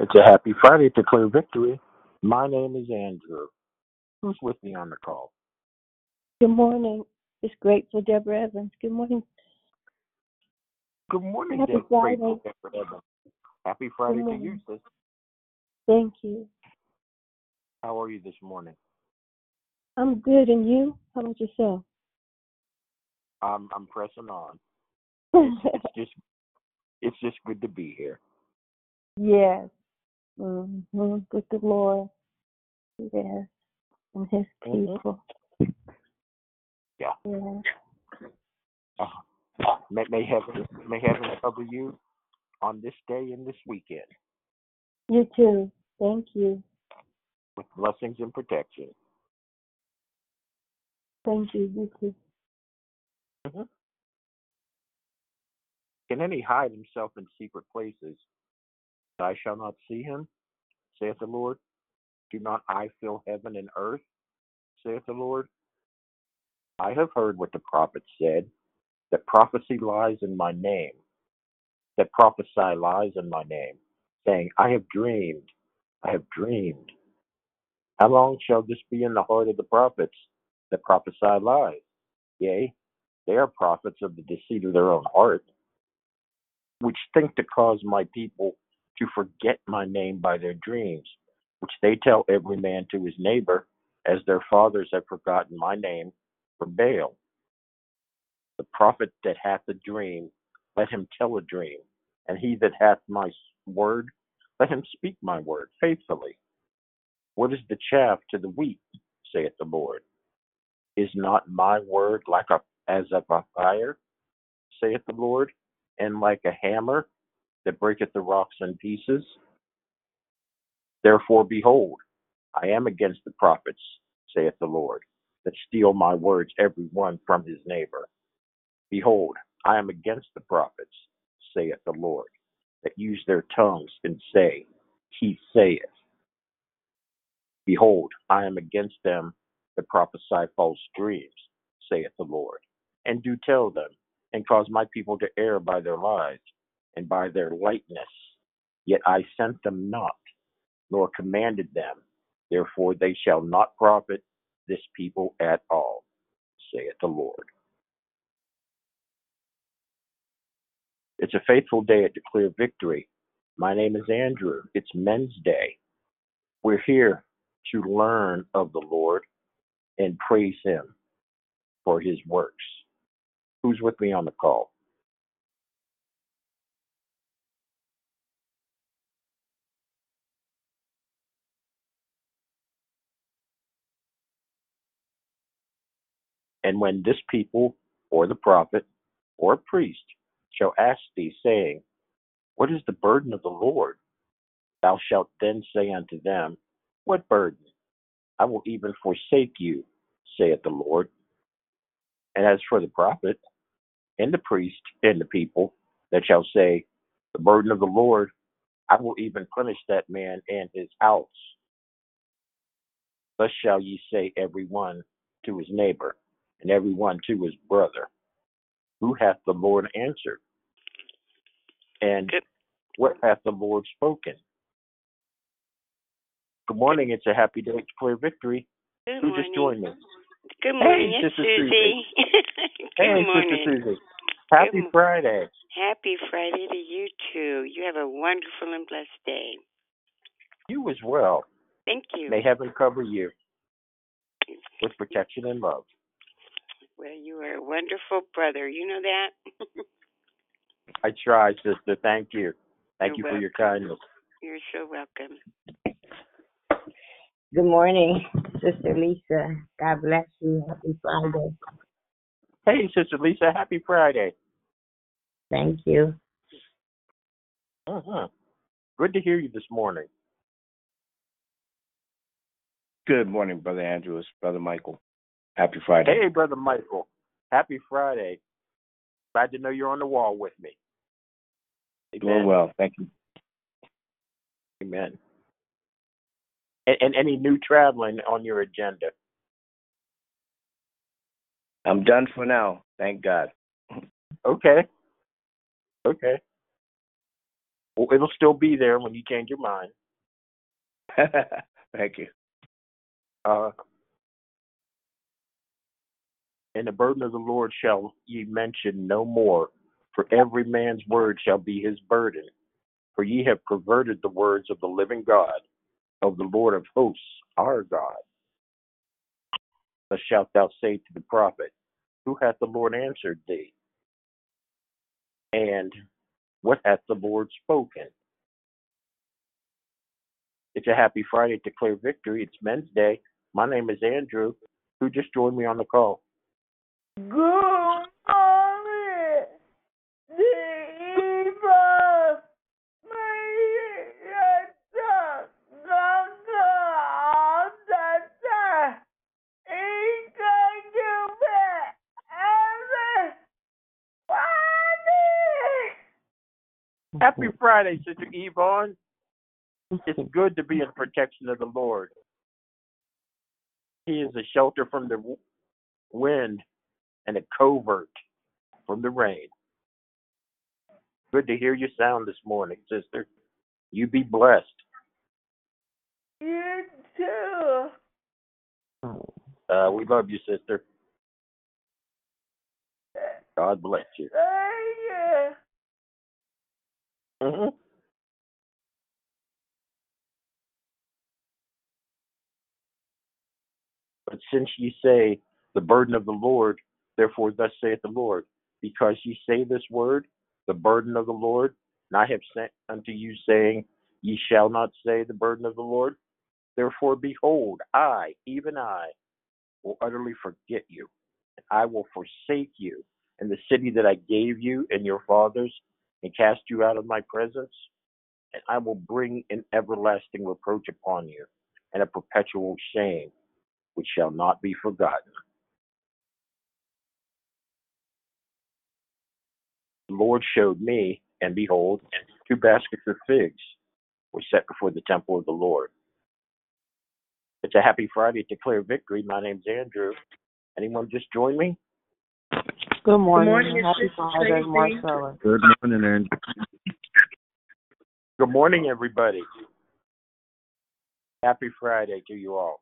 It's a happy Friday to clear victory. My name is Andrew. Who's with me on the call? Good morning. It's Grateful Deborah Evans. Good morning. Good morning, Happy Deb. Friday. Grateful Deborah Evans. Happy Friday to you, sis. Thank you. How are you this morning? I'm good. And you? How about yourself? I'm I'm pressing on. It's just it's just good to be here. yes. Hmm With the Lord. Yes. And his Mhm. people. Yeah. Yes. Uh, may, may heaven may heaven cover you on this day and this weekend You too. Thank you. with blessings and protection. Thank you. You too. Can any hide himself in secret places? I shall not see him, saith the Lord. Do not I fill heaven and earth, saith the Lord? I have heard what the prophets said, that prophecy lies in my name, that prophesy lies in my name, saying, I have dreamed, I have dreamed. How long shall this be in the heart of the prophets that prophesy lies? Yea, they are prophets of the deceit of their own heart, which think to cause my people to forget my name by their dreams, which they tell every man to his neighbor, as their fathers have forgotten my name for Baal. The prophet that hath a dream, let him tell a dream, and he that hath my word, let him speak my word faithfully. What is the chaff to the wheat, saith the Lord? Is not my word like a as of a fire, saith the Lord, and like a hammer that breaketh the rocks in pieces? Therefore, behold, I am against the prophets, saith the Lord, that steal my words every one from his neighbor. Behold, I am against the prophets, saith the Lord, that use their tongues and say, He saith. Behold, I am against them that prophesy false dreams, saith the Lord, and do tell them, and cause my people to err by their lies, and by their lightness. Yet I sent them not, nor commanded them. Therefore they shall not profit this people at all, saith the Lord. It's a faithful day at Declare Victory. My name is Andrew. It's Men's Day. We're here to learn of the Lord and praise Him for His works. Who's with me on the call? And when this people, or the prophet, or priest, shall ask thee, saying, What is the burden of the Lord? Thou shalt then say unto them, What burden? I will even forsake you, saith the Lord. And as for the prophet, and the priest, and the people, that shall say, The burden of the Lord, I will even punish that man and his house. Thus shall ye say every one to his neighbor, and every one to his brother, Who hath the Lord answered? And Good. what hath the Lord spoken? Good morning. It's a happy day to declare victory. Good Who morning. just joined me? Good morning, Hey, Sister Susie. Good hey, morning. Sister Susie. Happy Good- Friday. Happy Friday to you too. You have a wonderful and blessed day. You as well. Thank you. May heaven cover you with protection and love. Well, you are a wonderful brother. You know that? I try, sister. Thank you. Thank You're you for your kindness. You're so welcome. Good morning, Sister Lisa. God bless you. Happy Friday. Hey, Sister Lisa. Happy Friday. Thank you. Uh-huh. Good to hear you this morning. Good morning, Brother Andrew. It's Brother Michael. Happy Friday. Hey, Brother Michael. Happy Friday. Glad to know you're on the wall with me. Doing well. Thank you. Amen. And, and any new traveling on your agenda? I'm done for now. Thank God. Okay. Okay. Well, it'll still be there when you change your mind. Thank you. Uh, and the burden of the Lord shall ye mention no more, for every man's word shall be his burden. For ye have perverted the words of the living God, of the Lord of hosts, our God. Thus shalt thou say to the prophet, Who hath the Lord answered thee? And what hath the Lord spoken? It's a happy Friday to declare victory. It's Men's Day. My name is Andrew. Who just joined me on the call? Good morning. Happy Friday, Sister Yvonne. It's good to be in the protection of the Lord. He is a shelter from the wind and a covert from the rain. Good to hear your sound this morning, sister. You be blessed. You too. Uh, we love you, sister. God bless you. Thank you. hmm But since ye say the burden of the Lord, therefore thus saith the Lord, because ye say this word, the burden of the Lord, and I have sent unto you, saying, Ye shall not say the burden of the Lord. Therefore, behold, I, even I, will utterly forget you, and I will forsake you and the city that I gave you and your fathers, and cast you out of my presence, and I will bring an everlasting reproach upon you, and a perpetual shame which shall not be forgotten. The Lord showed me, and behold, two baskets of figs were set before the temple of the Lord. It's a happy Friday to declare victory. My name's Andrew. Anyone just join me? Good morning. Good morning, Happy Friday, Tracy. Marcella. Good morning, Andrew. Good morning, everybody. Happy Friday to you all.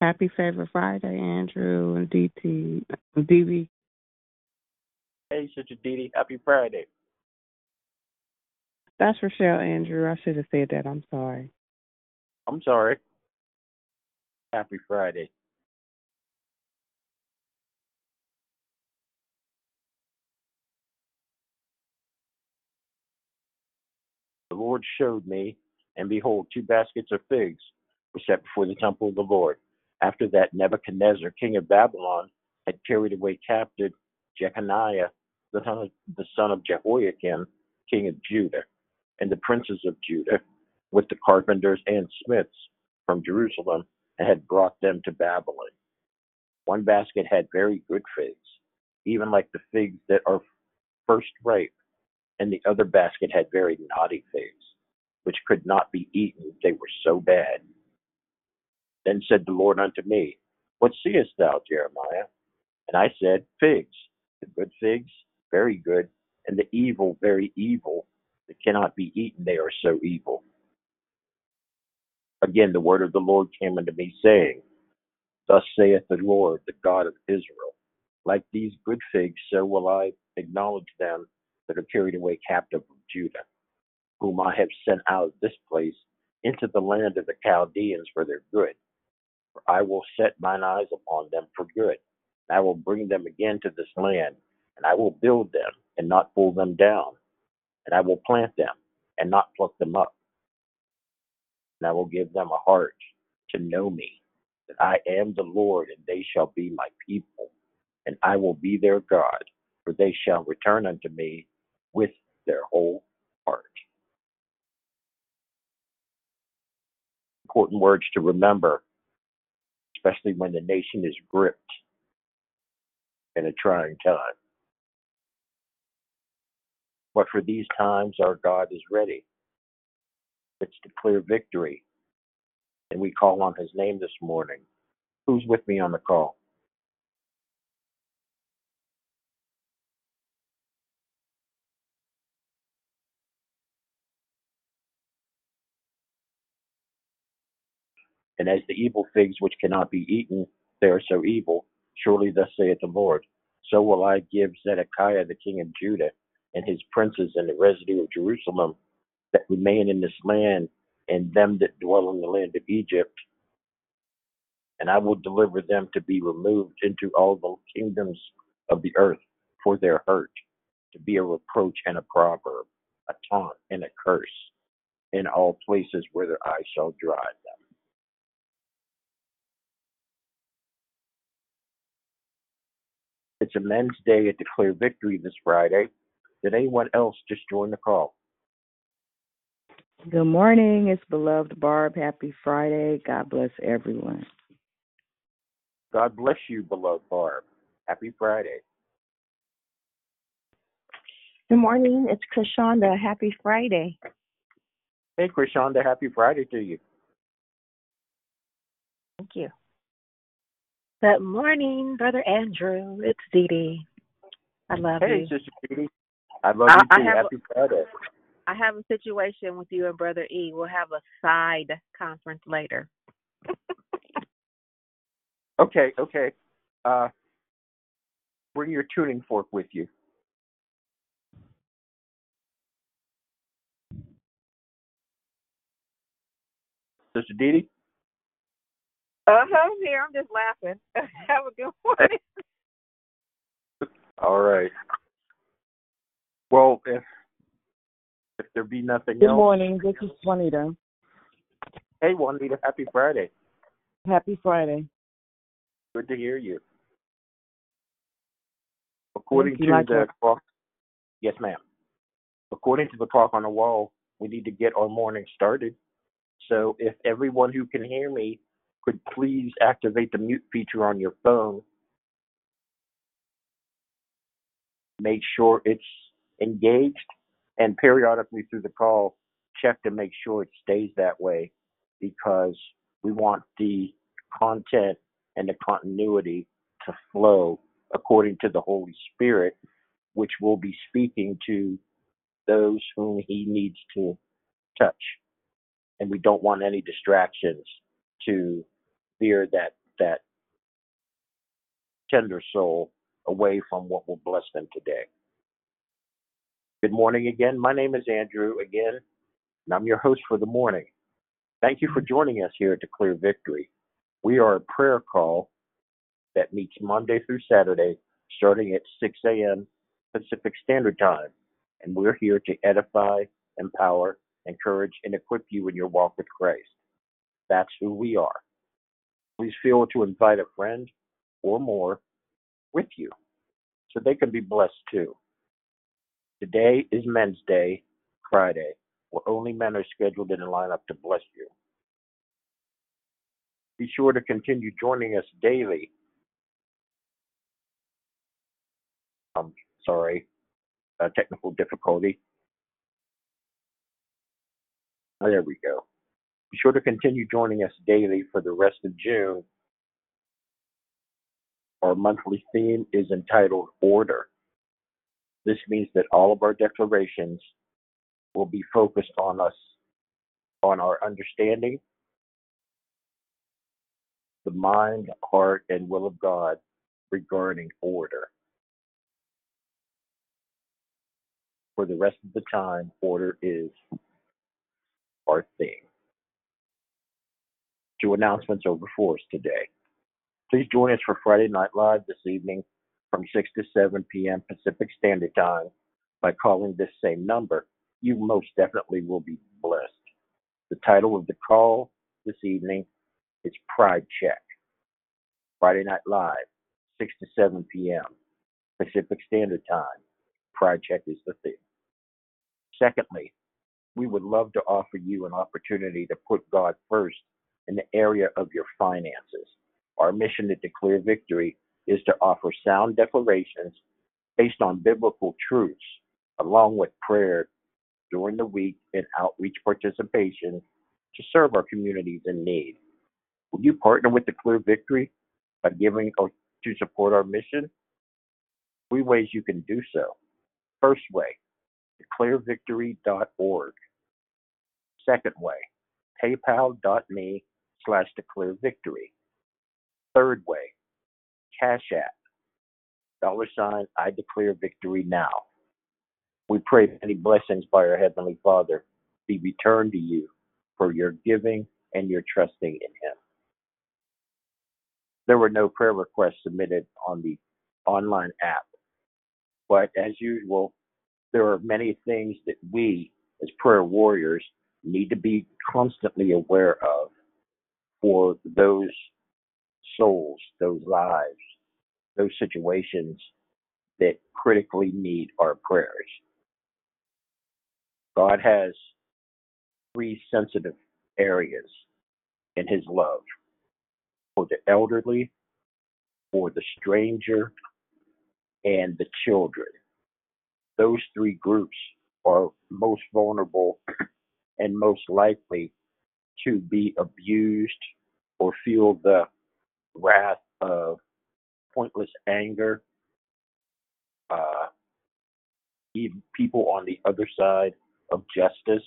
Happy Favorite Friday, Andrew and DT, um, DB. Hey, Sister Dee Dee, happy Friday. That's Rochelle, Andrew. I should have said that. I'm sorry. I'm sorry. Happy Friday. The Lord showed me, and behold, two baskets of figs were set before the temple of the Lord. After that, Nebuchadnezzar, king of Babylon, had carried away captive Jeconiah, the son of, the son of Jehoiakim, king of Judah, and the princes of Judah, with the carpenters and smiths from Jerusalem, and had brought them to Babylon. One basket had very good figs, even like the figs that are first ripe, and the other basket had very naughty figs, which could not be eaten, they were so bad. Then said the Lord unto me, What seest thou, Jeremiah? And I said, Figs, the good figs, very good, and the evil, very evil, that cannot be eaten, they are so evil. Again, the word of the Lord came unto me, saying, Thus saith the Lord, the God of Israel, like these good figs, so will I acknowledge them that are carried away captive of Judah, whom I have sent out of this place into the land of the Chaldeans for their good. For I will set mine eyes upon them for good. And I will bring them again to this land, and I will build them and not pull them down, and I will plant them and not pluck them up. And I will give them a heart to know me, that I am the Lord, and they shall be my people, and I will be their God, for they shall return unto me with their whole heart. Important words to remember, especially when the nation is gripped in a trying time. But for these times, our God is ready. It's declare victory. And we call on his name this morning. Who's with me on the call? And as the evil figs which cannot be eaten, they are so evil. Surely thus saith the Lord. So will I give Zedekiah the king of Judah and his princes and the residue of Jerusalem that remain in this land and them that dwell in the land of Egypt. And I will deliver them to be removed into all the kingdoms of the earth for their hurt, to be a reproach and a proverb, a taunt and a curse in all places whither I shall drive them. It's a men's day at Declare Victory this Friday. Did anyone else just join the call? Good morning. It's beloved Barb. Happy Friday. God bless everyone. God bless you, beloved Barb. Happy Friday. Good morning. It's Krishanda. Happy Friday. Hey, Krishanda, happy Friday to you. Thank you. Good morning, Brother Andrew. It's Dee Dee. I love Hey, you. Sister Judy. I love I- you I too. have happy Friday. I have a situation with you and Brother E. We'll have a side conference later. Okay, okay. Uh, bring your tuning fork with you. Sister Dee Dee? Uh huh. Here, I'm just laughing. have a good morning. All right. Well, if if there be nothing Good else, morning. This is Juanita. hey Juanita, happy Friday. Happy Friday. Good to hear you. According you, to like the what? clock, yes, ma'am. According to the clock on the wall, we need to get our morning started. So, if everyone who can hear me could please activate the mute feature on your phone, make sure it's engaged, and periodically through the call, check to make sure it stays that way because we want the content and the continuity to flow according to the Holy Spirit, which will be speaking to those whom He needs to touch. And we don't want any distractions to veer that that tender soul away from what will bless them today. Good morning again. My name is Andrew again, and I'm your host for the morning. Thank you for joining us here at Declare Victory. We are a prayer call that meets Monday through Saturday, starting at 6 a.m. Pacific Standard Time. And we're here to edify, empower, encourage, and equip you in your walk with Christ. That's who we are. Please feel to invite a friend or more with you so they can be blessed too. Today is Men's Day, Friday, where only men are scheduled in a lineup to bless you. Be sure to continue joining us daily. I'm sorry, uh, technical difficulty. There we go. Be sure to continue joining us daily for the rest of June. Our monthly theme is entitled Order. This means that all of our declarations will be focused on us, on our understanding, the mind, heart, and will of God regarding order. For the rest of the time, order is our theme. Two announcements over for us today. Please join us for Friday Night Live this evening from 6 to 7 p.m. Pacific Standard Time by calling this same number. You most definitely will be blessed. The title of the call this evening is Pride Check. Friday Night Live, 6 to 7 p.m. Pacific Standard Time. Pride Check is the theme. Secondly, we would love to offer you an opportunity to put God first in the area of your finances. Our mission to declare victory is to offer sound declarations based on biblical truths, along with prayer during the week and outreach participation to serve our communities in need. Will you partner with Declare Victory by giving to support our mission? Three ways you can do so. First way, declarevictory.org. Second way, paypal.me slash declare victory. Third way, Cash App, dollar sign, I declare victory now. We pray many blessings by our Heavenly Father be returned to you for your giving and your trusting in Him. There were no prayer requests submitted on the online app, but as usual, there are many things that we as prayer warriors need to be constantly aware of for those souls, those lives, those situations that critically need our prayers. God has three sensitive areas in His love for the elderly, for the stranger, and the children. Those three groups are most vulnerable and most likely to be abused or feel the wrath of pointless anger, uh, even people on the other side of justice,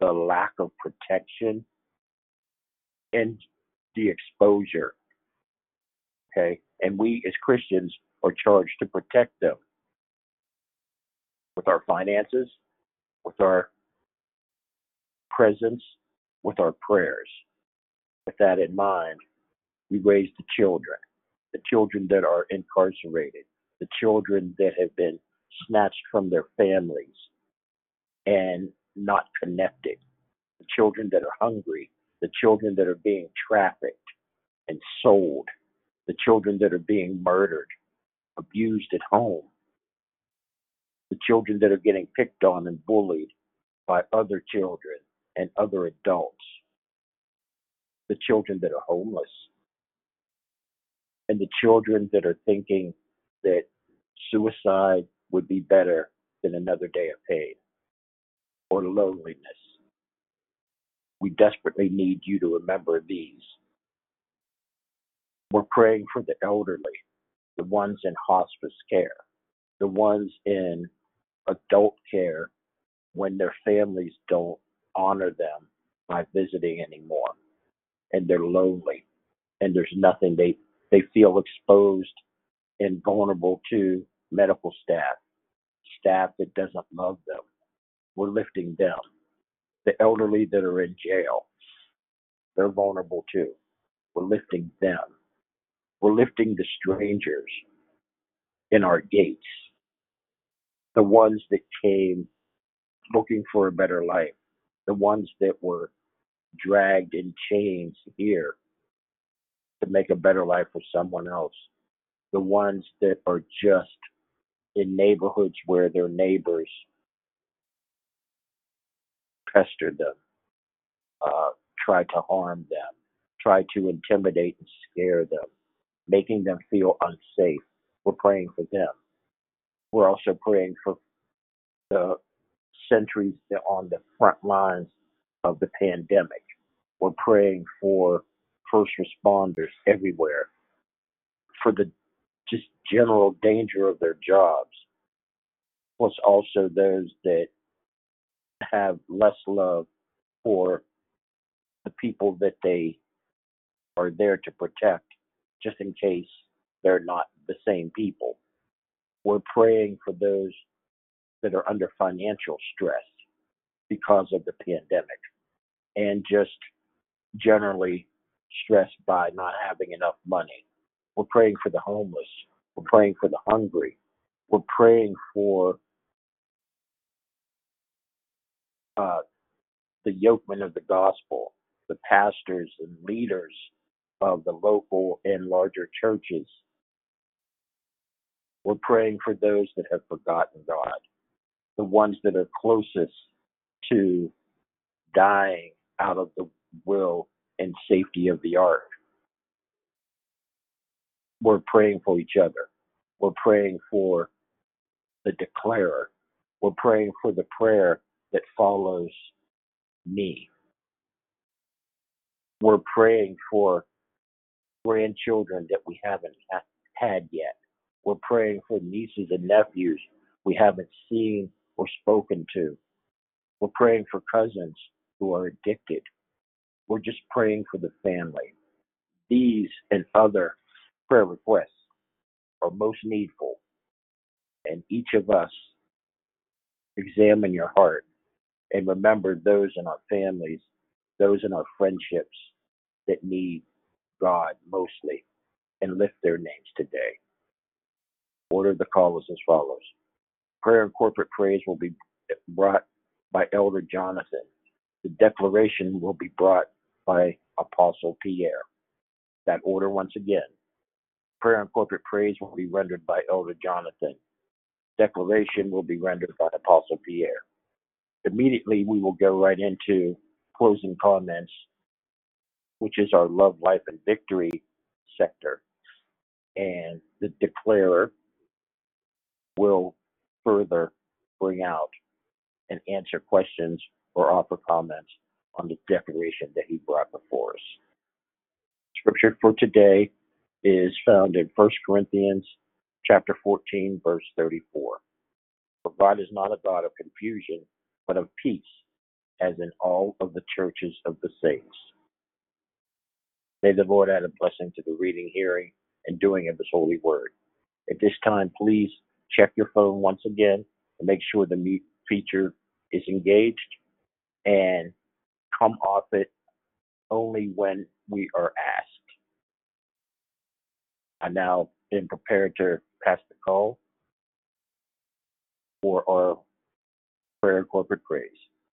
the lack of protection, and the exposure. Okay, and we as Christians are charged to protect them with our finances, with our presence, with our prayers. With that in mind, we raise the children, the children that are incarcerated, the children that have been snatched from their families and not connected, the children that are hungry, the children that are being trafficked and sold, the children that are being murdered, abused at home, the children that are getting picked on and bullied by other children and other adults, the children that are homeless, and the children that are thinking that suicide would be better than another day of pain or loneliness. We desperately need you to remember these. We're praying for the elderly, the ones in hospice care, the ones in adult care when their families don't honor them by visiting anymore and they're lonely and there's nothing. They they feel exposed and vulnerable to medical staff staff that doesn't love them. We're lifting them. The elderly that are in jail they're vulnerable too. We're lifting them. We're lifting the strangers in our gates. The ones that came looking for a better life. The ones that were dragged in chains here to make a better life for someone else. The ones that are just in neighborhoods where their neighbors pester them, uh, try to harm them, try to intimidate and scare them, making them feel unsafe. We're praying for them. We're also praying for the sentries that are on the front lines of the pandemic. We're praying for first responders everywhere, for the just general danger of their jobs, plus also those that have less love for the people that they are there to protect, just in case they're not the same people. We're praying for those that are under financial stress because of the pandemic and just generally stressed by not having enough money. We're praying for the homeless. We're praying for the hungry. We're praying for uh, the yokemen of the gospel, the pastors and leaders of the local and larger churches. We're praying for those that have forgotten God, the ones that are closest to dying out of the will and safety of the ark. We're praying for each other. We're praying for the declarer. We're praying for the prayer that follows me. We're praying for grandchildren that we haven't ha- had yet. We're praying for nieces and nephews we haven't seen or spoken to. We're praying for cousins who are addicted. we're just praying for the family. These and other prayer requests are most needful. And each of us examine your heart and remember those in our families, those in our friendships that need God mostly, and lift their names today. Order the call is as follows. Prayer and corporate praise will be brought by Elder Jonathan. The declaration will be brought by Apostle Pierre. That order once again. Prayer and corporate praise will be rendered by Elder Jonathan. Declaration will be rendered by Apostle Pierre. Immediately, we will go right into closing comments, which is our love, life, and victory sector. And the declarer will further bring out and answer questions or offer comments on the declaration that he brought before us. Scripture for today is found in 1 Corinthians chapter 14 verse 34. For God is not a God of confusion, but of peace, as in all of the churches of the saints. May the Lord add a blessing to the reading, hearing, and doing of his holy word. At this time, please check your phone once again and make sure the mute feature is engaged and come off it only when we are asked. I now am prepared to pass the call for our prayer and corporate praise.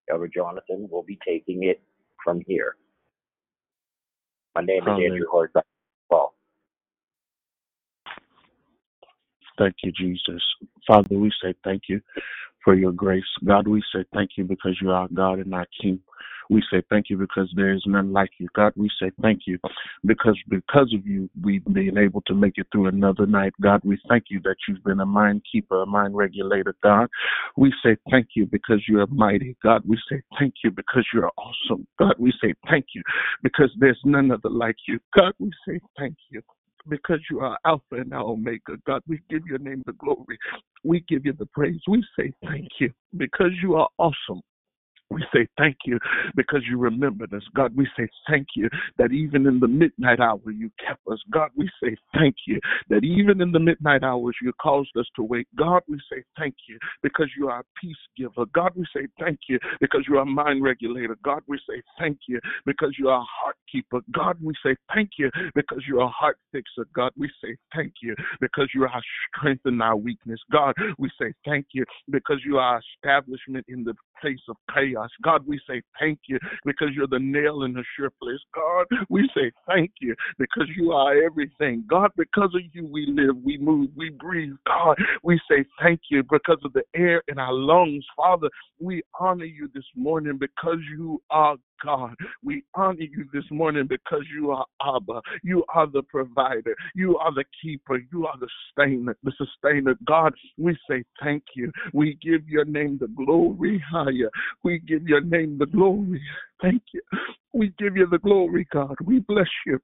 Elder Jonathan will be taking it from here. My name is Hallelujah. Andrew Hart. Paul. Thank you, Jesus. Father, we say thank you for your grace. God, we say thank you because you are God and our King. We say thank you because there is none like you. God, we say thank you because because of you we've been able to make it through another night. God, we thank you that you've been a mind keeper, a mind regulator. God, we say thank you because you are mighty. God, we say thank you because you are awesome. God, we say thank you because there's none other like you. God, we say thank you because you are Alpha and Omega. God, we give your name the glory. We give you the praise. We say thank you because you are awesome. We say thank you because you remembered us. God, we say thank you that even in the midnight hour you kept us. God, we say thank you that even in the midnight hours you caused us to wake. God, we say thank you because you are a peace giver. God, we say thank you because you are a mind regulator. God, we say thank you because you are a heart keeper. God, we say thank you because you are a heart fixer. God, we say thank you because you are our strength in our weakness. God, we say thank you because you are establishment in the place of chaos. God, we say thank you because you're the nail in the sure place. God, we say thank you because you are everything. God, because of you we live, we move, we breathe. God, we say thank you because of the air in our lungs. Father, we honor you this morning because you are God. We honor you this morning because you are Abba. You are the provider. You are the keeper. You are the sustainer. The sustainer. God, we say thank you. We give your name the glory higher. We give your name the glory. Thank you. We give you the glory, God. We bless you.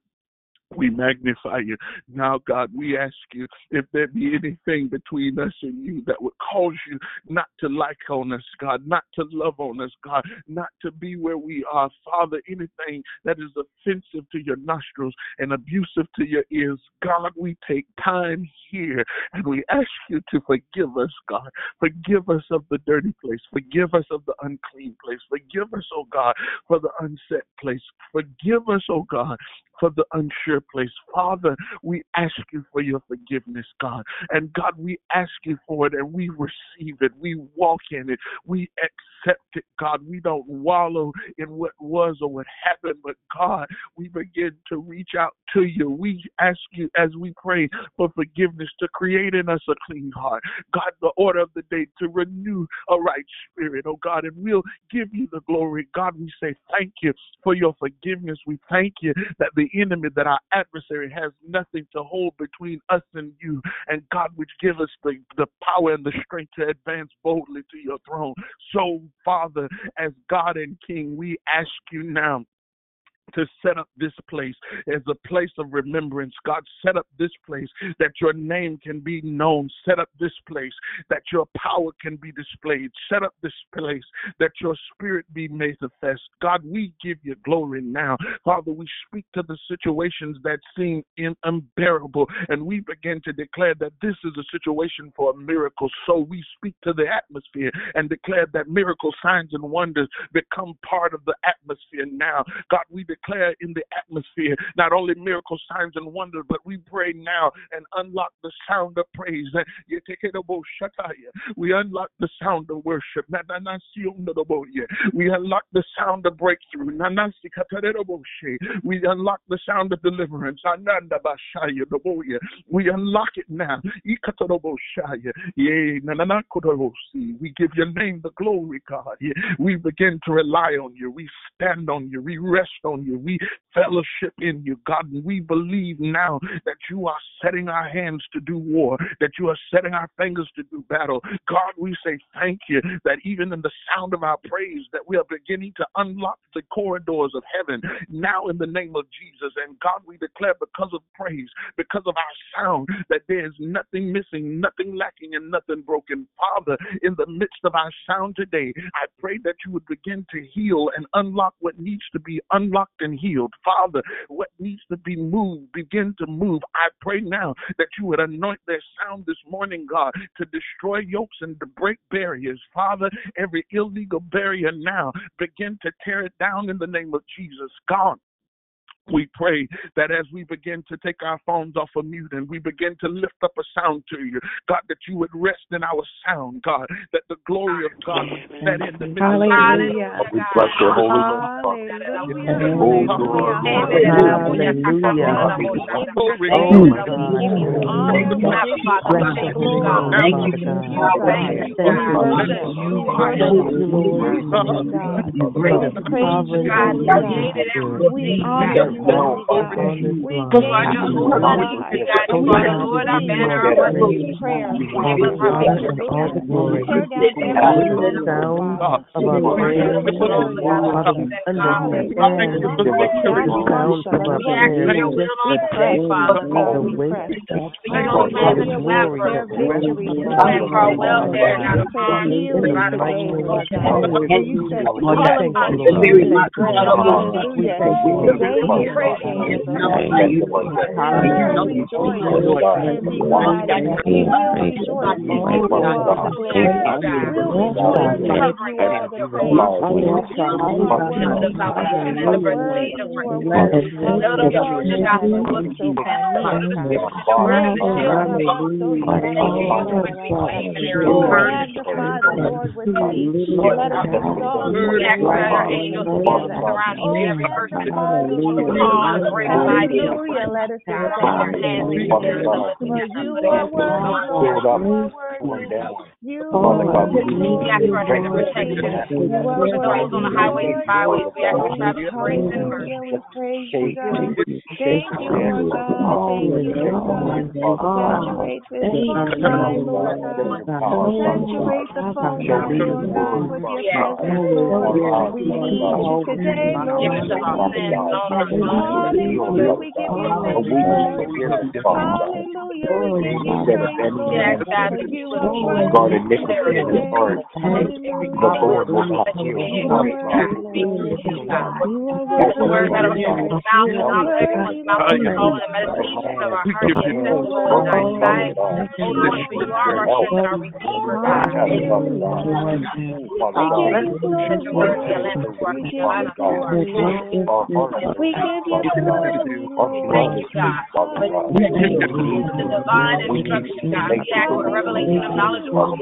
We magnify you. Now, God, we ask you if there be anything between us and you that would cause you not to like on us, God, not to love on us, God, not to be where we are. Father, anything that is offensive to your nostrils and abusive to your ears, God, we take time here and we ask you to forgive us, God. Forgive us of the dirty place. Forgive us of the unclean place. Forgive us, oh God, for the unset place. Forgive us, oh God, for the unsure place. Father, we ask you for your forgiveness, God. And God, we ask you for it and we receive it. We walk in it. We accept it, God. We don't wallow in what was or what happened, but God, we begin to reach out to you. We ask you as we pray for forgiveness to create in us a clean heart. God, the order of the day to renew a right spirit, oh God, and we'll give you the glory. God, we say thank you for your forgiveness. We thank you that the enemy, that our adversary has nothing to hold between us and you. And God, which give us the, the power and the strength to advance boldly to your throne. So, Father, as God and King, we ask you now to set up this place as a place of remembrance. God, set up this place that your name can be known. Set up this place that your power can be displayed. Set up this place that your spirit be manifest. God, we give you glory now. Father, we speak to the situations that seem unbearable and we begin to declare that this is a situation for a miracle. So we speak to the atmosphere and declare that miracle signs and wonders become part of the atmosphere now. God, we declare in the atmosphere not only miracle signs and wonders, but we pray now and unlock the sound of praise. We unlock the sound of worship. We unlock the sound of breakthrough. We unlock the sound of deliverance. We unlock it now. We give your name the glory, God. We begin to rely on you. We stand on you. We rest on you. We fellowship in you, God. And we believe now that you are setting our hands to do war, that you are setting our fingers to do battle. God, we say thank you that even in the sound of our praise, that we are beginning to unlock the corridors of heaven now in the name of Jesus. And God, we declare because of praise, because of our sound, that there is nothing missing, nothing lacking, and nothing broken. Father, in the midst of our sound today, I pray that you would begin to heal and unlock what needs to be unlocked and healed. Father, what needs to be moved, begin to move. I pray now that you would anoint their sound this morning, God, to destroy yokes and to break barriers. Father, every illegal barrier now, begin to tear it down in the name of Jesus. God, we pray that as we begin to take our phones off of mute and we begin to lift up a sound to you, God, that you would rest in our sound, God, that the glory of God would set in the midst of Hallelujah. We bless your holy name. Hallelujah. Oh, Lord. We honor you, Lord God. We give you glory. We prayer. We tear down every sound of our prayers. Father, we the sound of our prayers. We pray, The God. We weight of the glory that rests upon our lives. The today, mighty name Lord of God. Jesus. And you said, We thank you, me Lord. and We you thank will you, bread. Lord. We Hallelujah. thank you, Lord. Today is the day, We Lord thank God. you. We rejoice and be glad in it. We will rejoice and give you all the glory. And give you all the praise. You are worthy, God. You are worthy. You are worthy. Hallelujah. So Magnify the Lord with me. Let us exalt his name together. The Lord. Hallelujah. Let us exalt his name together. For you. We praise you, God. Thank you, Lord God. Thank you, Lord. Saturate this time, Lord God. Saturate the phone line, Lord with your presence, We need you today, Lord. Hallelujah. We give you thanks, Hallelujah. We give you thanks, Lord. For you are God, worthy. iniquity in his heart. The Lord will not heal his You are heart. worthy, Lord. You are worthy, Lord. You Lord. We give you We give you glory. We give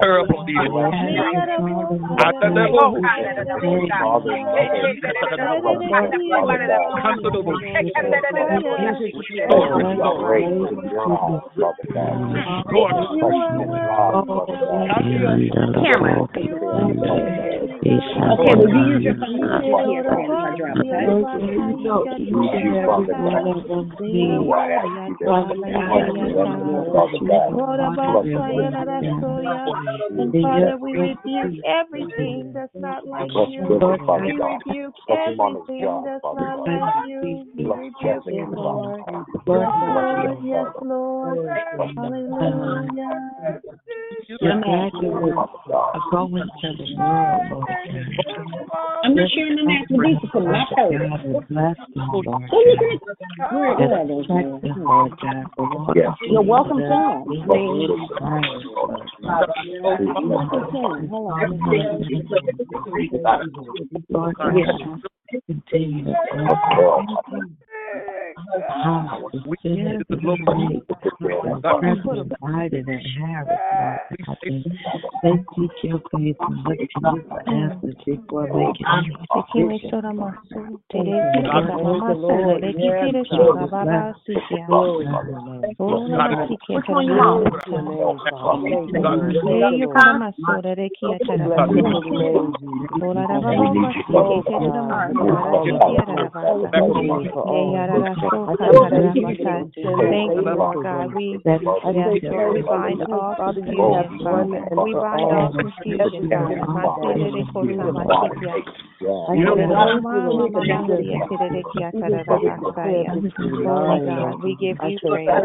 Terrible Okay, you use your phone Father, we rebuke every everything that's not like you. We rebuke everything that's not like you. We rebuke it, ah, Lord. Yes, Lord. Yes, Lord. Hallelujah. I'm not sure I'm asking these to put my You're welcome to Lord, yes. Continue to we need the Lord. You Thank you, God. We, we bind all. We bind all we give you praise.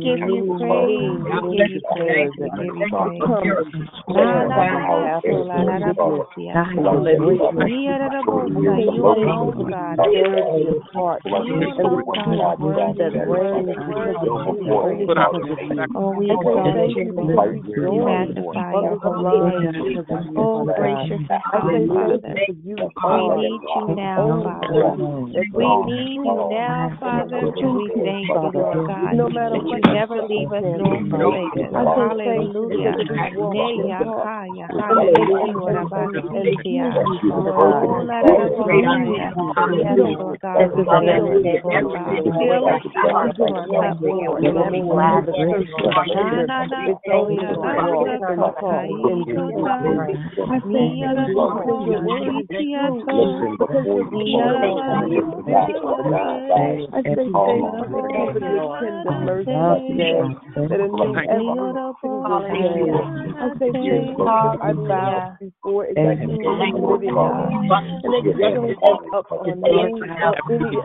We give you praise. We give you praise. We give you praise. You. You Gracious Father, we need you now, Father. We need now, Father. Thank you, Lord God, that you never leave us nor forsake us. Hallelujah. Hallelujah. Hallelujah before and up on the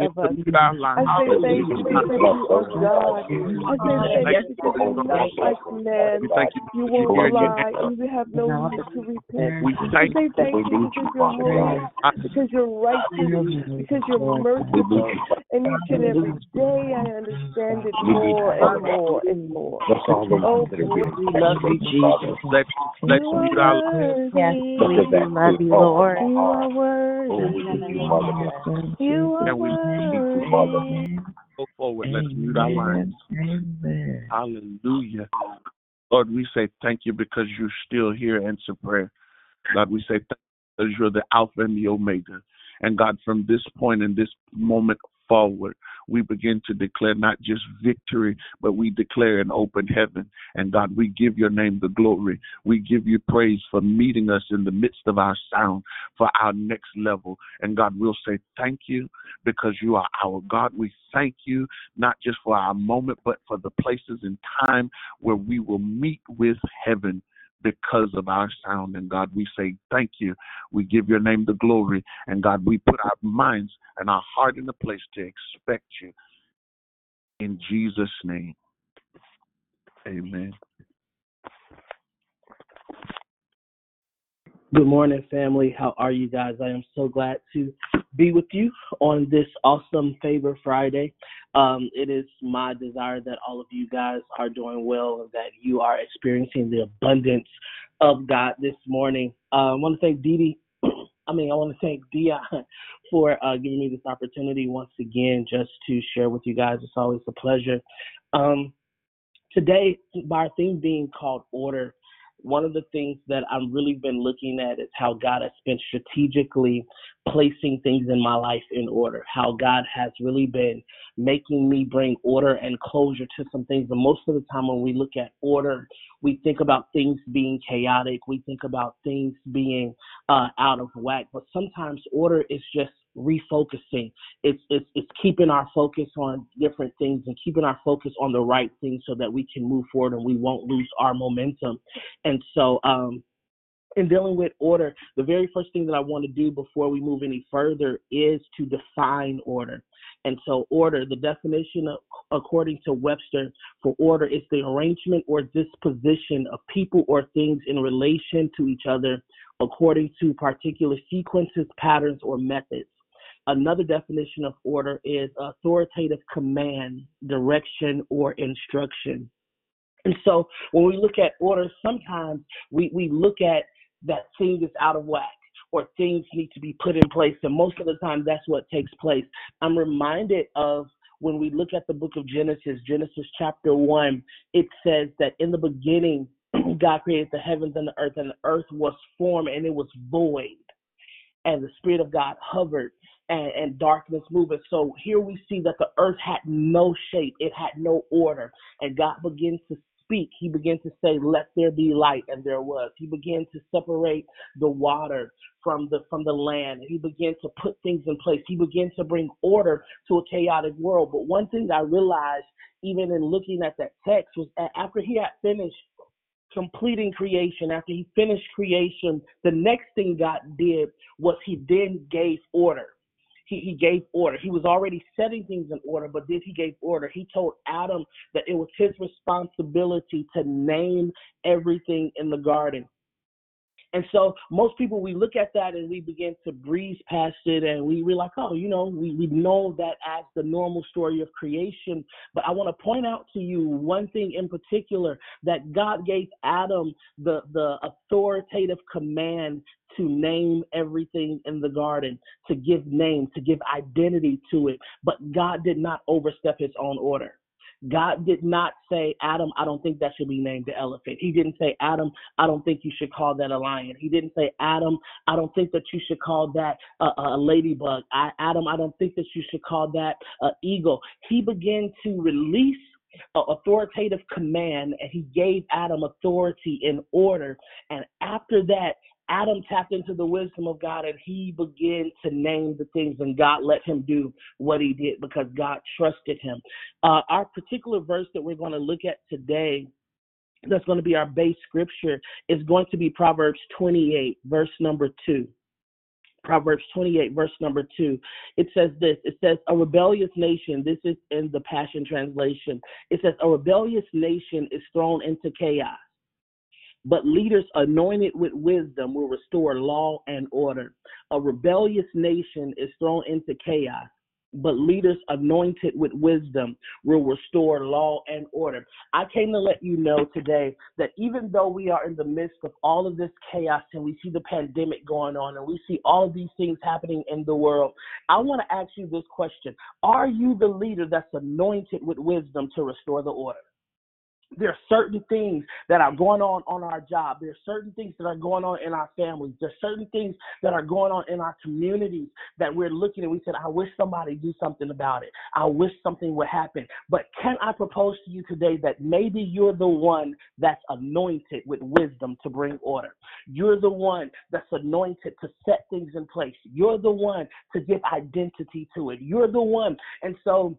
of us. I say thank you, God. I say thank you like you. Won't lie, and we have to repent. We thank you because you're because you're righteous, because you're merciful, and each and every day. I understand it more and more oh, and more. We love. You, Jesus. We love you, Lord. You are worthy. You are worthy worthy. go forward. Let's mute our lines. Amen. Hallelujah. Lord, we say thank you because you're still here answer prayer. God, we say thank you because you're the Alpha and the Omega. And God, from this point and this moment forward, we begin to declare not just victory, but we declare an open heaven. And God, we give your name the glory. We give you praise for meeting us in the midst of our sound for our next level. And God, we'll say thank you because you are our God. We thank you not just for our moment, but for the places and time where we will meet with heaven because of our sound. And God, we say thank you. We give your name the glory. And God, we put our minds and our heart in a place to expect you. In Jesus' name. Amen. Good morning, family. How are you guys? I am so glad to be with you on this awesome Favor Friday. Um, it is my desire that all of you guys are doing well and that you are experiencing the abundance of God this morning. Uh, I want to thank Dee Dee. I mean, I want to thank Dia for uh, giving me this opportunity once again just to share with you guys. It's always a pleasure. Um, today, by our theme being called order, one of the things that I've really been looking at is how God has been strategically placing things in my life in order, how God has really been making me bring order and closure to some things. But most of the time, when we look at order, we think about things being chaotic, we think about things being uh, out of whack, but sometimes order is just refocusing. It's, it's it's keeping our focus on different things and keeping our focus on the right things so that we can move forward and we won't lose our momentum. And so um in dealing with order, the very first thing that I want to do before we move any further is to define order. And so, order, the definition of, according to Webster for order is the arrangement or disposition of people or things in relation to each other according to particular sequences, patterns, or methods. Another definition of order is authoritative command, direction, or instruction. And so when we look at order, sometimes we, we look at that thing is out of whack or things need to be put in place. And most of the time, that's what takes place. I'm reminded of when we look at the book of Genesis, Genesis chapter 1, it says that in the beginning, God created the heavens and the earth, and the earth was formed and it was void. And the Spirit of God hovered and, and darkness moving. So here we see that the earth had no shape, it had no order. And God begins to speak, he began to say, Let there be light, and there was. He began to separate the water from the from the land. He began to put things in place. He began to bring order to a chaotic world. But one thing I realized, even in looking at that text, was that after he had finished completing creation, after he finished creation, the next thing God did was he then gave order he, he gave order. He was already setting things in order, but then he gave order. He told Adam that it was his responsibility to name everything in the garden. And so most people, we look at that and we begin to breeze past it and we, we're like, oh, you know, we, we know that as the normal story of creation. But I want to point out to you one thing in particular that God gave Adam the, the authoritative command to name everything in the garden, to give name, to give identity to it. But God did not overstep his own order. God did not say, Adam, I don't think that should be named the elephant. He didn't say, Adam, I don't think you should call that a lion. He didn't say, Adam, I don't think that you should call that a, a ladybug. I, Adam, I don't think that you should call that an eagle. He began to release authoritative command and he gave Adam authority in order. And after that, Adam tapped into the wisdom of God and he began to name the things, and God let him do what he did because God trusted him. Uh, our particular verse that we're going to look at today, that's going to be our base scripture, is going to be Proverbs 28, verse number 2. Proverbs 28, verse number 2. It says this It says, A rebellious nation, this is in the Passion Translation. It says, A rebellious nation is thrown into chaos but leaders anointed with wisdom will restore law and order. A rebellious nation is thrown into chaos, but leaders anointed with wisdom will restore law and order. I came to let you know today that even though we are in the midst of all of this chaos and we see the pandemic going on and we see all of these things happening in the world, I want to ask you this question Are you the leader that's anointed with wisdom to restore the order? There are certain things that are going on on our job. There are certain things that are going on in our families. There are certain things that are going on in our communities that we're looking at. We said, I wish somebody do something about it. I wish something would happen. But can I propose to you today that maybe you're the one that's anointed with wisdom to bring order? You're the one that's anointed to set things in place. You're the one to give identity to it. You're the one. And so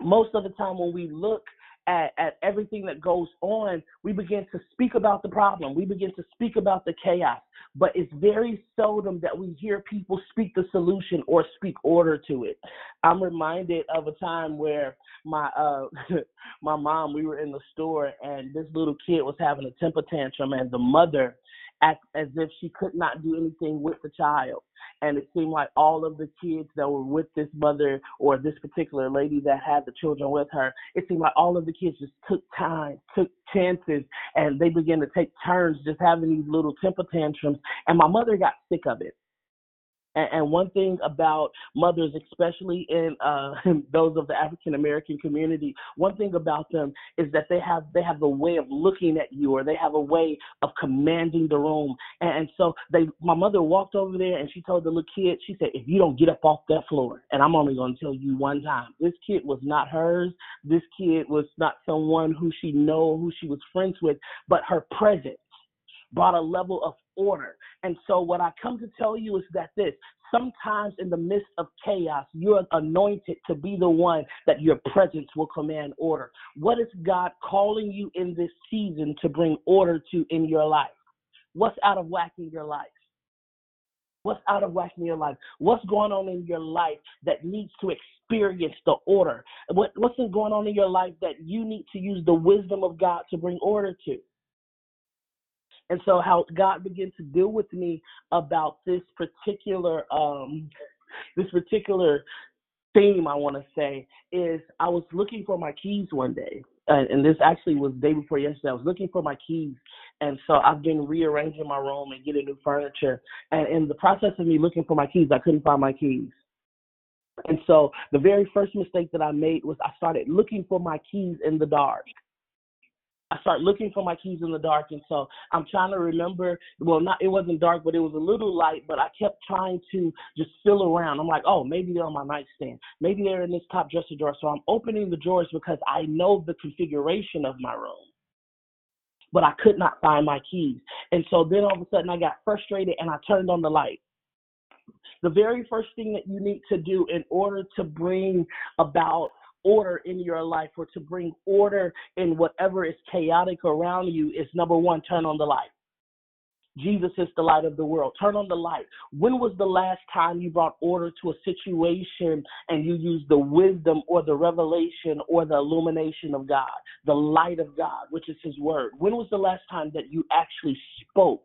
most of the time when we look at, at everything that goes on, we begin to speak about the problem. We begin to speak about the chaos. But it's very seldom that we hear people speak the solution or speak order to it. I'm reminded of a time where my uh my mom, we were in the store and this little kid was having a temper tantrum and the mother act as if she could not do anything with the child. And it seemed like all of the kids that were with this mother or this particular lady that had the children with her, it seemed like all of the kids just took time, took chances, and they began to take turns just having these little temper tantrums. And my mother got sick of it. And, and one thing about mothers, especially in uh, those of the African American community, one thing about them is that they have they have a way of looking at you, or they have a way of commanding the room. And, and so they, my mother walked over there and she told the little kid, she said, "If you don't get up off that floor," and I'm only going to tell you one time, this kid was not hers. This kid was not someone who she know, who she was friends with, but her presence brought a level of order. And so, what I come to tell you is that this sometimes in the midst of chaos, you're anointed to be the one that your presence will command order. What is God calling you in this season to bring order to in your life? What's out of whack in your life? What's out of whack in your life? What's going on in your life that needs to experience the order? What, what's going on in your life that you need to use the wisdom of God to bring order to? And so how God began to deal with me about this particular um this particular theme I want to say is I was looking for my keys one day. And this actually was day before yesterday. I was looking for my keys, and so I've been rearranging my room and getting new furniture. And in the process of me looking for my keys, I couldn't find my keys. And so the very first mistake that I made was I started looking for my keys in the dark. I start looking for my keys in the dark, and so I'm trying to remember. Well, not it wasn't dark, but it was a little light. But I kept trying to just feel around. I'm like, oh, maybe they're on my nightstand. Maybe they're in this top dresser drawer. So I'm opening the drawers because I know the configuration of my room. But I could not find my keys, and so then all of a sudden I got frustrated and I turned on the light. The very first thing that you need to do in order to bring about order in your life or to bring order in whatever is chaotic around you is number one, turn on the light. Jesus is the light of the world. Turn on the light. When was the last time you brought order to a situation and you used the wisdom or the revelation or the illumination of God, the light of God, which is His Word? When was the last time that you actually spoke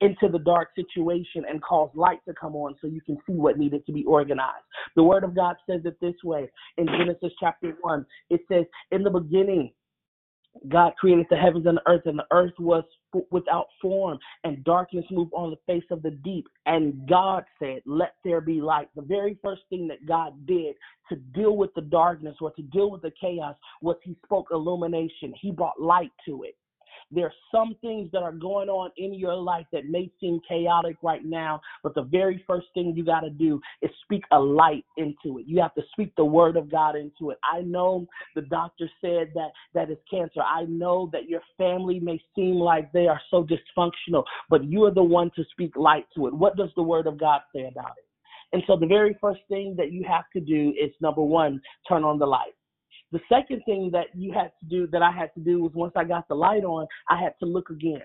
into the dark situation and cause light to come on so you can see what needed to be organized. The word of God says it this way in Genesis chapter 1. It says, In the beginning, God created the heavens and the earth, and the earth was without form, and darkness moved on the face of the deep. And God said, Let there be light. The very first thing that God did to deal with the darkness or to deal with the chaos was He spoke illumination, He brought light to it. There's some things that are going on in your life that may seem chaotic right now, but the very first thing you got to do is speak a light into it. You have to speak the word of God into it. I know the doctor said that that is cancer. I know that your family may seem like they are so dysfunctional, but you are the one to speak light to it. What does the word of God say about it? And so the very first thing that you have to do is number one, turn on the light. The second thing that you had to do, that I had to do, was once I got the light on, I had to look again.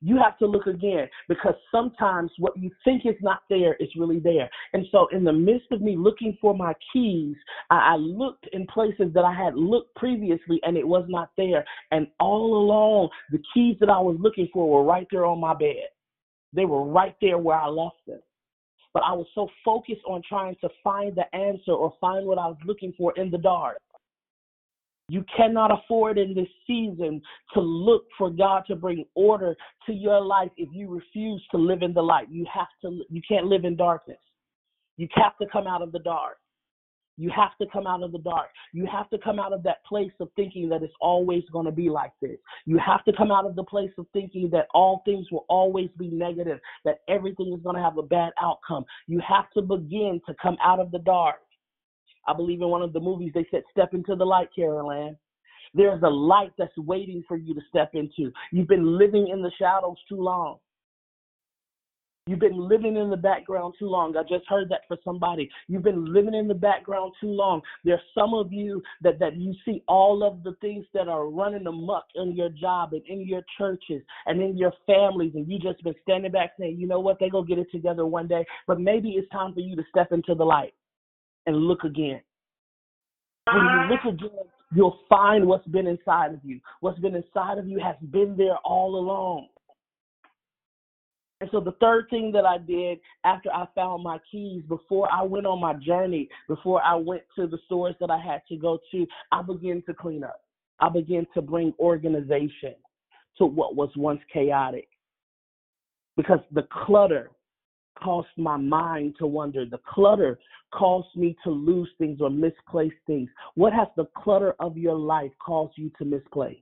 You have to look again because sometimes what you think is not there is really there. And so, in the midst of me looking for my keys, I, I looked in places that I had looked previously and it was not there. And all along, the keys that I was looking for were right there on my bed. They were right there where I left them but I was so focused on trying to find the answer or find what I was looking for in the dark. You cannot afford in this season to look for God to bring order to your life if you refuse to live in the light. You have to you can't live in darkness. You have to come out of the dark. You have to come out of the dark. You have to come out of that place of thinking that it's always going to be like this. You have to come out of the place of thinking that all things will always be negative, that everything is going to have a bad outcome. You have to begin to come out of the dark. I believe in one of the movies they said, Step into the light, Carol Anne. There's a light that's waiting for you to step into. You've been living in the shadows too long. You've been living in the background too long. I just heard that for somebody. You've been living in the background too long. There's some of you that, that you see all of the things that are running amok in your job and in your churches and in your families, and you just been standing back saying, you know what, they're going to get it together one day. But maybe it's time for you to step into the light and look again. When you look uh-huh. again, you'll find what's been inside of you. What's been inside of you has been there all along. And so the third thing that I did after I found my keys, before I went on my journey, before I went to the stores that I had to go to, I began to clean up. I began to bring organization to what was once chaotic. Because the clutter caused my mind to wonder. The clutter caused me to lose things or misplace things. What has the clutter of your life caused you to misplace?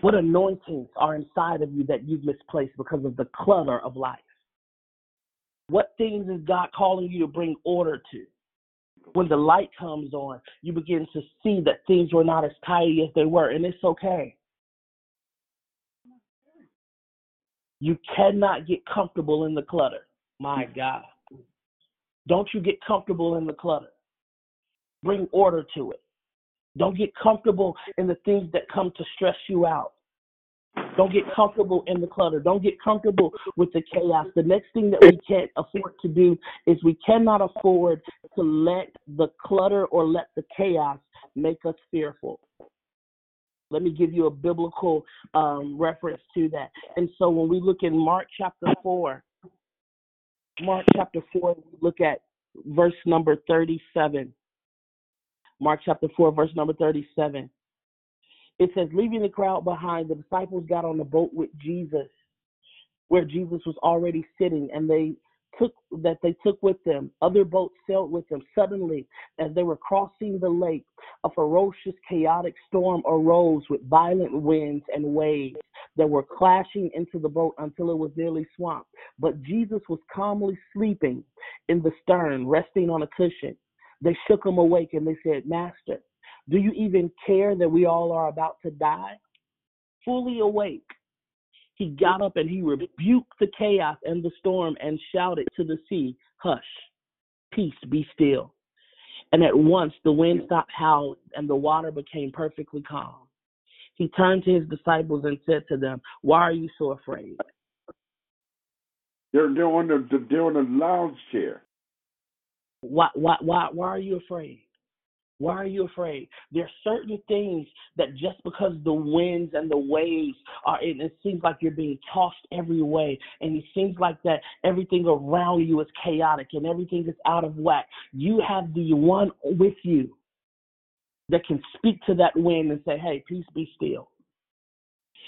What anointings are inside of you that you've misplaced because of the clutter of life? What things is God calling you to bring order to? When the light comes on, you begin to see that things were not as tidy as they were, and it's okay. You cannot get comfortable in the clutter. My God. Don't you get comfortable in the clutter. Bring order to it. Don't get comfortable in the things that come to stress you out. Don't get comfortable in the clutter. Don't get comfortable with the chaos. The next thing that we can't afford to do is we cannot afford to let the clutter or let the chaos make us fearful. Let me give you a biblical um, reference to that. And so when we look in Mark chapter 4, Mark chapter 4, look at verse number 37. Mark chapter 4, verse number 37. It says, leaving the crowd behind, the disciples got on the boat with Jesus, where Jesus was already sitting, and they took that they took with them. Other boats sailed with them. Suddenly, as they were crossing the lake, a ferocious, chaotic storm arose with violent winds and waves that were clashing into the boat until it was nearly swamped. But Jesus was calmly sleeping in the stern, resting on a cushion. They shook him awake and they said, Master, do you even care that we all are about to die? Fully awake, he got up and he rebuked the chaos and the storm and shouted to the sea, Hush, peace, be still. And at once the wind stopped howling and the water became perfectly calm. He turned to his disciples and said to them, Why are you so afraid? They're, on the they're on the lounge chair. Why why why why are you afraid? Why are you afraid? There are certain things that just because the winds and the waves are, it, it seems like you're being tossed every way, and it seems like that everything around you is chaotic and everything is out of whack. You have the one with you that can speak to that wind and say, "Hey, peace, be still."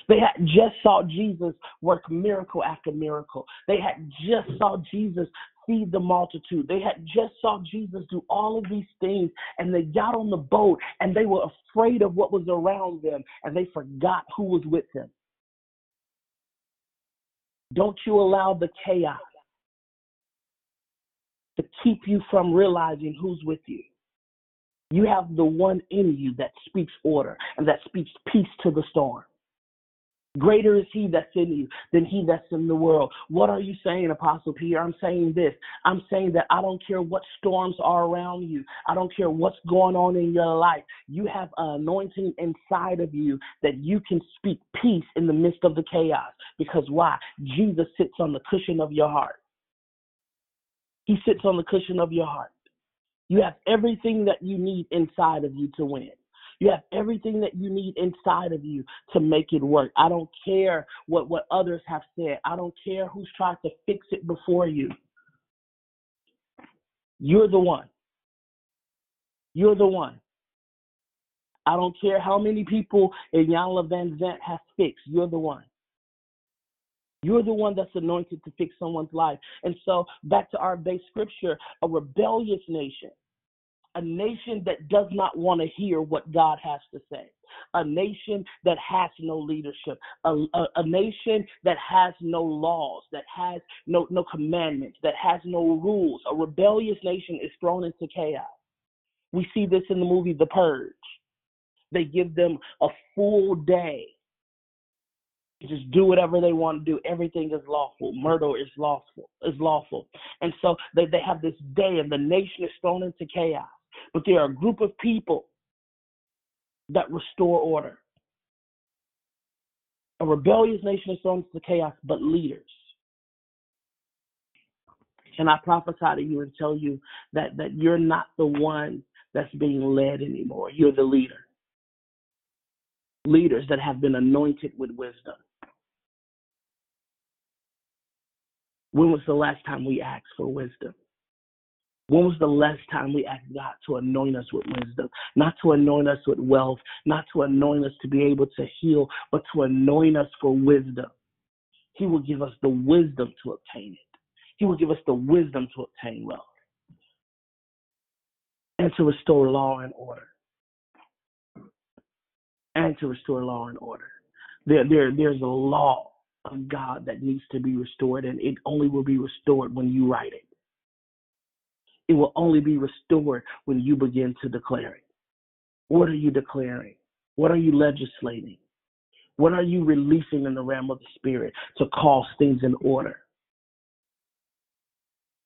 They had just saw Jesus work miracle after miracle. They had just saw Jesus feed the multitude. They had just saw Jesus do all of these things and they got on the boat and they were afraid of what was around them and they forgot who was with them. Don't you allow the chaos to keep you from realizing who's with you. You have the one in you that speaks order and that speaks peace to the storm. Greater is he that's in you than he that's in the world. What are you saying, Apostle Peter? I'm saying this. I'm saying that I don't care what storms are around you. I don't care what's going on in your life. You have an anointing inside of you that you can speak peace in the midst of the chaos. Because why? Jesus sits on the cushion of your heart. He sits on the cushion of your heart. You have everything that you need inside of you to win. You have everything that you need inside of you to make it work. I don't care what, what others have said. I don't care who's tried to fix it before you. You're the one. You're the one. I don't care how many people Iyanla Vanzant has fixed. You're the one. You're the one that's anointed to fix someone's life. And so, back to our base scripture a rebellious nation a nation that does not want to hear what God has to say, a nation that has no leadership, a, a, a, nation that has no laws, that has no, no commandments, that has no rules. A rebellious nation is thrown into chaos. We see this in the movie The Purge. They give them a full day just do whatever they want to do. Everything is lawful. Murder is lawful. Is lawful. And so they, they have this day and the nation is thrown into chaos. But there are a group of people that restore order. A rebellious nation is thrown into chaos, but leaders. Can I prophesy to you and tell you that, that you're not the one that's being led anymore? You're the leader. Leaders that have been anointed with wisdom. When was the last time we asked for wisdom? When was the last time we asked God to anoint us with wisdom? Not to anoint us with wealth, not to anoint us to be able to heal, but to anoint us for wisdom. He will give us the wisdom to obtain it. He will give us the wisdom to obtain wealth and to restore law and order. And to restore law and order. There, there, there's a law of God that needs to be restored, and it only will be restored when you write it. It will only be restored when you begin to declare it. What are you declaring? What are you legislating? What are you releasing in the realm of the Spirit to cause things in order?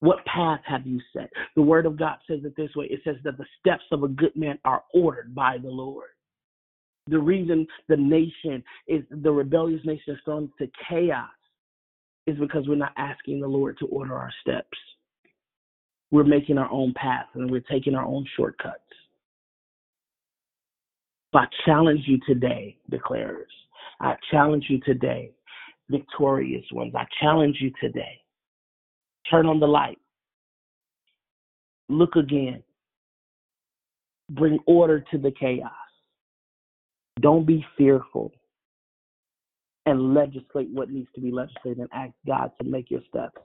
What path have you set? The Word of God says it this way it says that the steps of a good man are ordered by the Lord. The reason the nation is the rebellious nation is thrown to chaos is because we're not asking the Lord to order our steps. We're making our own path and we're taking our own shortcuts. So I challenge you today, declarers. I challenge you today, victorious ones. I challenge you today. Turn on the light. Look again. Bring order to the chaos. Don't be fearful and legislate what needs to be legislated and ask God to make your steps.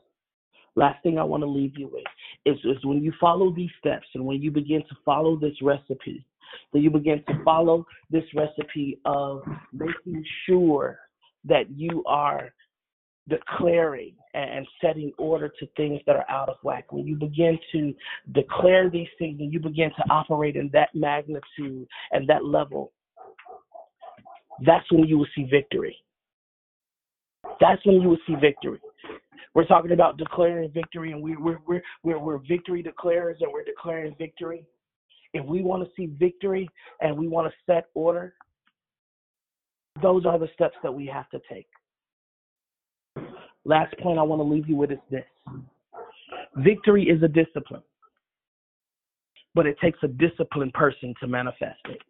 Last thing I want to leave you with is, is when you follow these steps and when you begin to follow this recipe, that you begin to follow this recipe of making sure that you are declaring and setting order to things that are out of whack. When you begin to declare these things and you begin to operate in that magnitude and that level, that's when you will see victory. That's when you will see victory. We're talking about declaring victory, and we, we're, we're, we're, we're victory declarers, and we're declaring victory. If we want to see victory and we want to set order, those are the steps that we have to take. Last point I want to leave you with is this victory is a discipline, but it takes a disciplined person to manifest it.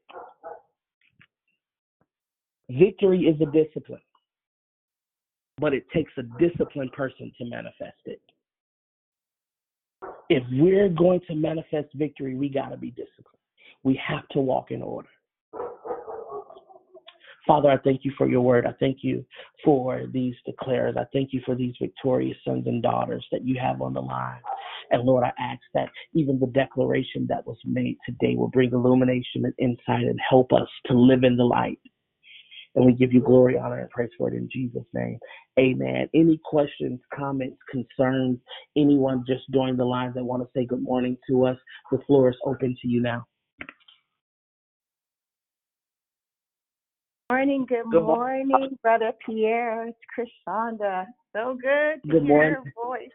Victory is a discipline, but it takes a disciplined person to manifest it. If we're going to manifest victory, we got to be disciplined. We have to walk in order. Father, I thank you for your word. I thank you for these declares. I thank you for these victorious sons and daughters that you have on the line. And Lord, I ask that even the declaration that was made today will bring illumination and insight and help us to live in the light and we give you glory, honor, and praise for it in Jesus' name. Amen. Any questions, comments, concerns, anyone just join the line that want to say good morning to us, the floor is open to you now. Morning, good, Good morning, morning. Brother Pierre. It's Krishanda. So good to Good hear morning. your voice.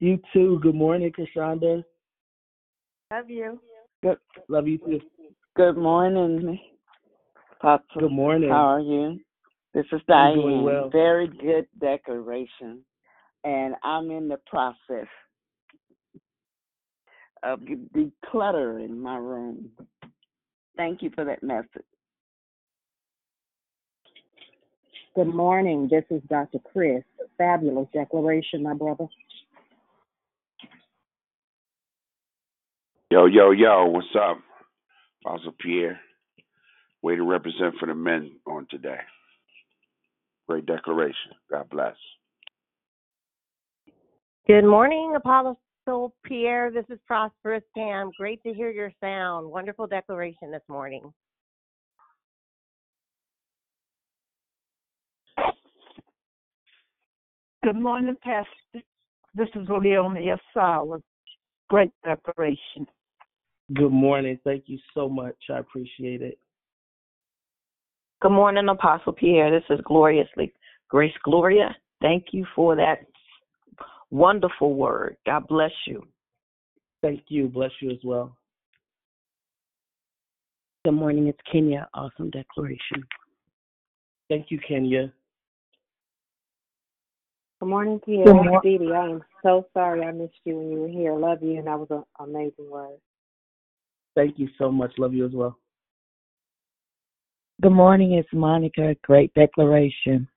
You too. Good morning, Kashonda. Love you. Good. Love you too. Good morning, Papa. Good morning. How are you? This is I'm doing Diane. well. Very good declaration. And I'm in the process of decluttering my room. Thank you for that message. Good morning. This is Dr. Chris. Fabulous declaration, my brother. Yo, yo, yo, what's up? Apostle Pierre. Way to represent for the men on today. Great declaration. God bless. Good morning, Apostle Pierre. This is Prosperous Pam. Great to hear your sound. Wonderful declaration this morning. Good morning, Pastor. This is Leonia Sala. Great declaration. Good morning. Thank you so much. I appreciate it. Good morning, Apostle Pierre. This is gloriously Grace Gloria. Thank you for that wonderful word. God bless you. Thank you. Bless you as well. Good morning. It's Kenya. Awesome declaration. Thank you, Kenya. Good morning, Pierre. Good mor- Dee Dee, I am so sorry I missed you when you were here. Love you, and that was an amazing word. Thank you so much. Love you as well. Good morning. It's Monica. Great declaration.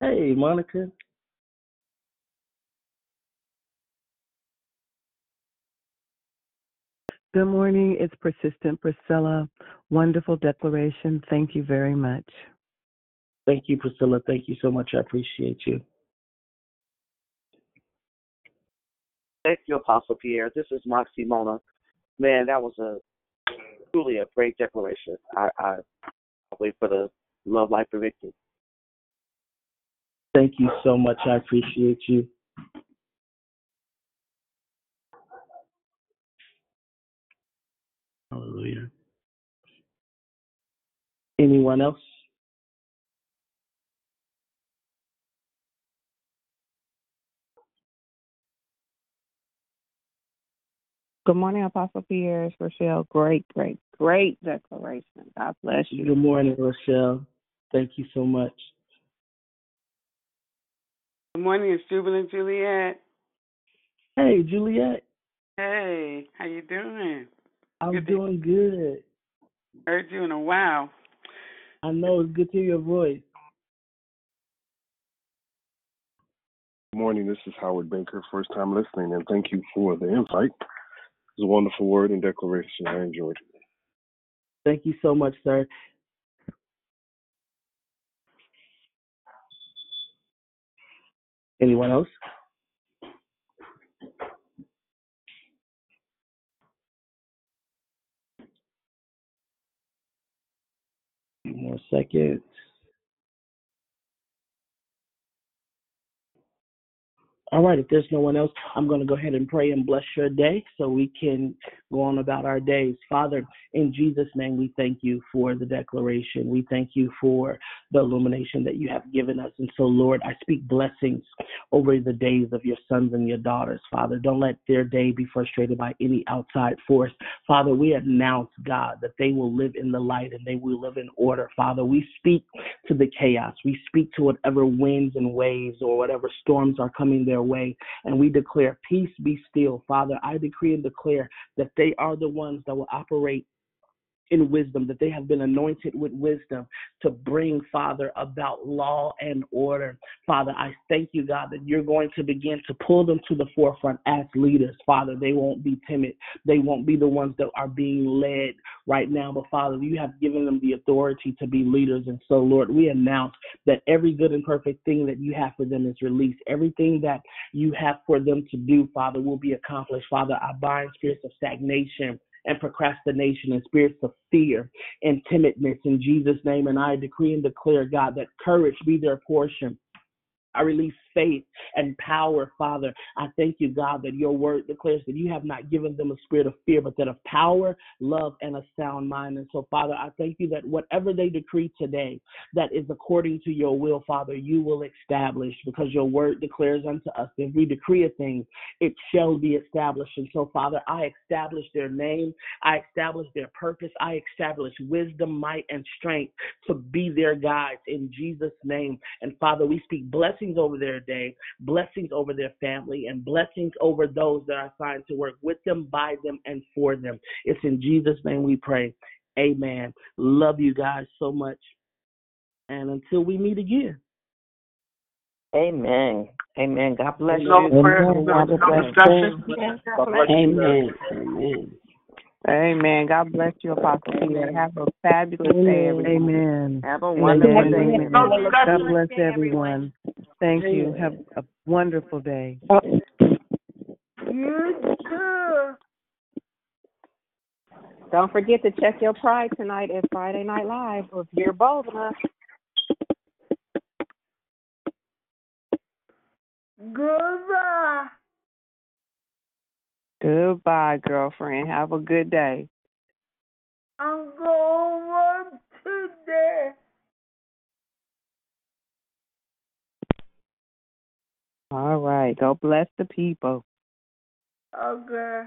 Hey, Monica. Good morning. It's Persistent Priscilla. Wonderful declaration. Thank you very much. Thank you, Priscilla. Thank you so much. I appreciate you. Thank you, Apostle Pierre. This is Moxie Mona. Man, that was a truly a great declaration. I, I I'll wait for the love life for victory. Thank you so much. I appreciate you. Hallelujah. Anyone else? Good morning, Apostle Pierre. It's Rochelle. Great, great, great declaration. God bless you. Good morning, Rochelle. Thank you so much. Good morning, it's Jubilant Juliet. Hey, Juliet. Hey, how you doing? I'm Good to- doing good. Heard you in a while. I know it's good to hear your voice. Good morning. This is Howard Baker. First time listening, and thank you for the insight. It was a wonderful word and declaration. I enjoyed it. Thank you so much, sir. Anyone else? Few more seconds. All right, if there's no one else, I'm going to go ahead and pray and bless your day so we can go on about our days. Father, in Jesus' name, we thank you for the declaration. We thank you for the illumination that you have given us. And so, Lord, I speak blessings over the days of your sons and your daughters. Father, don't let their day be frustrated by any outside force. Father, we announce, God, that they will live in the light and they will live in order. Father, we speak to the chaos. We speak to whatever winds and waves or whatever storms are coming their way. And we declare, Peace be still. Father, I decree and declare that they are the ones that will operate in wisdom, that they have been anointed with wisdom to bring, Father, about law and order. Father, I thank you, God, that you're going to begin to pull them to the forefront as leaders. Father, they won't be timid. They won't be the ones that are being led right now. But Father, you have given them the authority to be leaders. And so, Lord, we announce that every good and perfect thing that you have for them is released. Everything that you have for them to do, Father, will be accomplished. Father, I bind spirits of stagnation and procrastination and spirits of fear and timidness in Jesus' name. And I decree and declare, God, that courage be their portion. I release faith and power, Father. I thank you, God, that your word declares that you have not given them a spirit of fear, but that of power, love, and a sound mind. And so, Father, I thank you that whatever they decree today that is according to your will, Father, you will establish because your word declares unto us that if we decree a thing, it shall be established. And so, Father, I establish their name, I establish their purpose, I establish wisdom, might, and strength to be their guides in Jesus' name. And Father, we speak blessings over their day, blessings over their family, and blessings over those that are assigned to work with them, by them, and for them. It's in Jesus' name we pray. Amen. Love you guys so much. And until we meet again. Amen. Amen. God bless No you. prayer, Amen. no discussion. God bless you. Amen. Amen. Amen. God bless you, Apostle Peter. Have a fabulous day, everyone. Amen. Have a Amen. wonderful day. Amen. God bless everyone. Thank you. Have a wonderful day. You too. Don't forget to check your pride tonight at Friday Night Live if you're bold enough. Goodbye. Goodbye, girlfriend. Have a good day. I'm going today. All right. Go bless the people. Okay.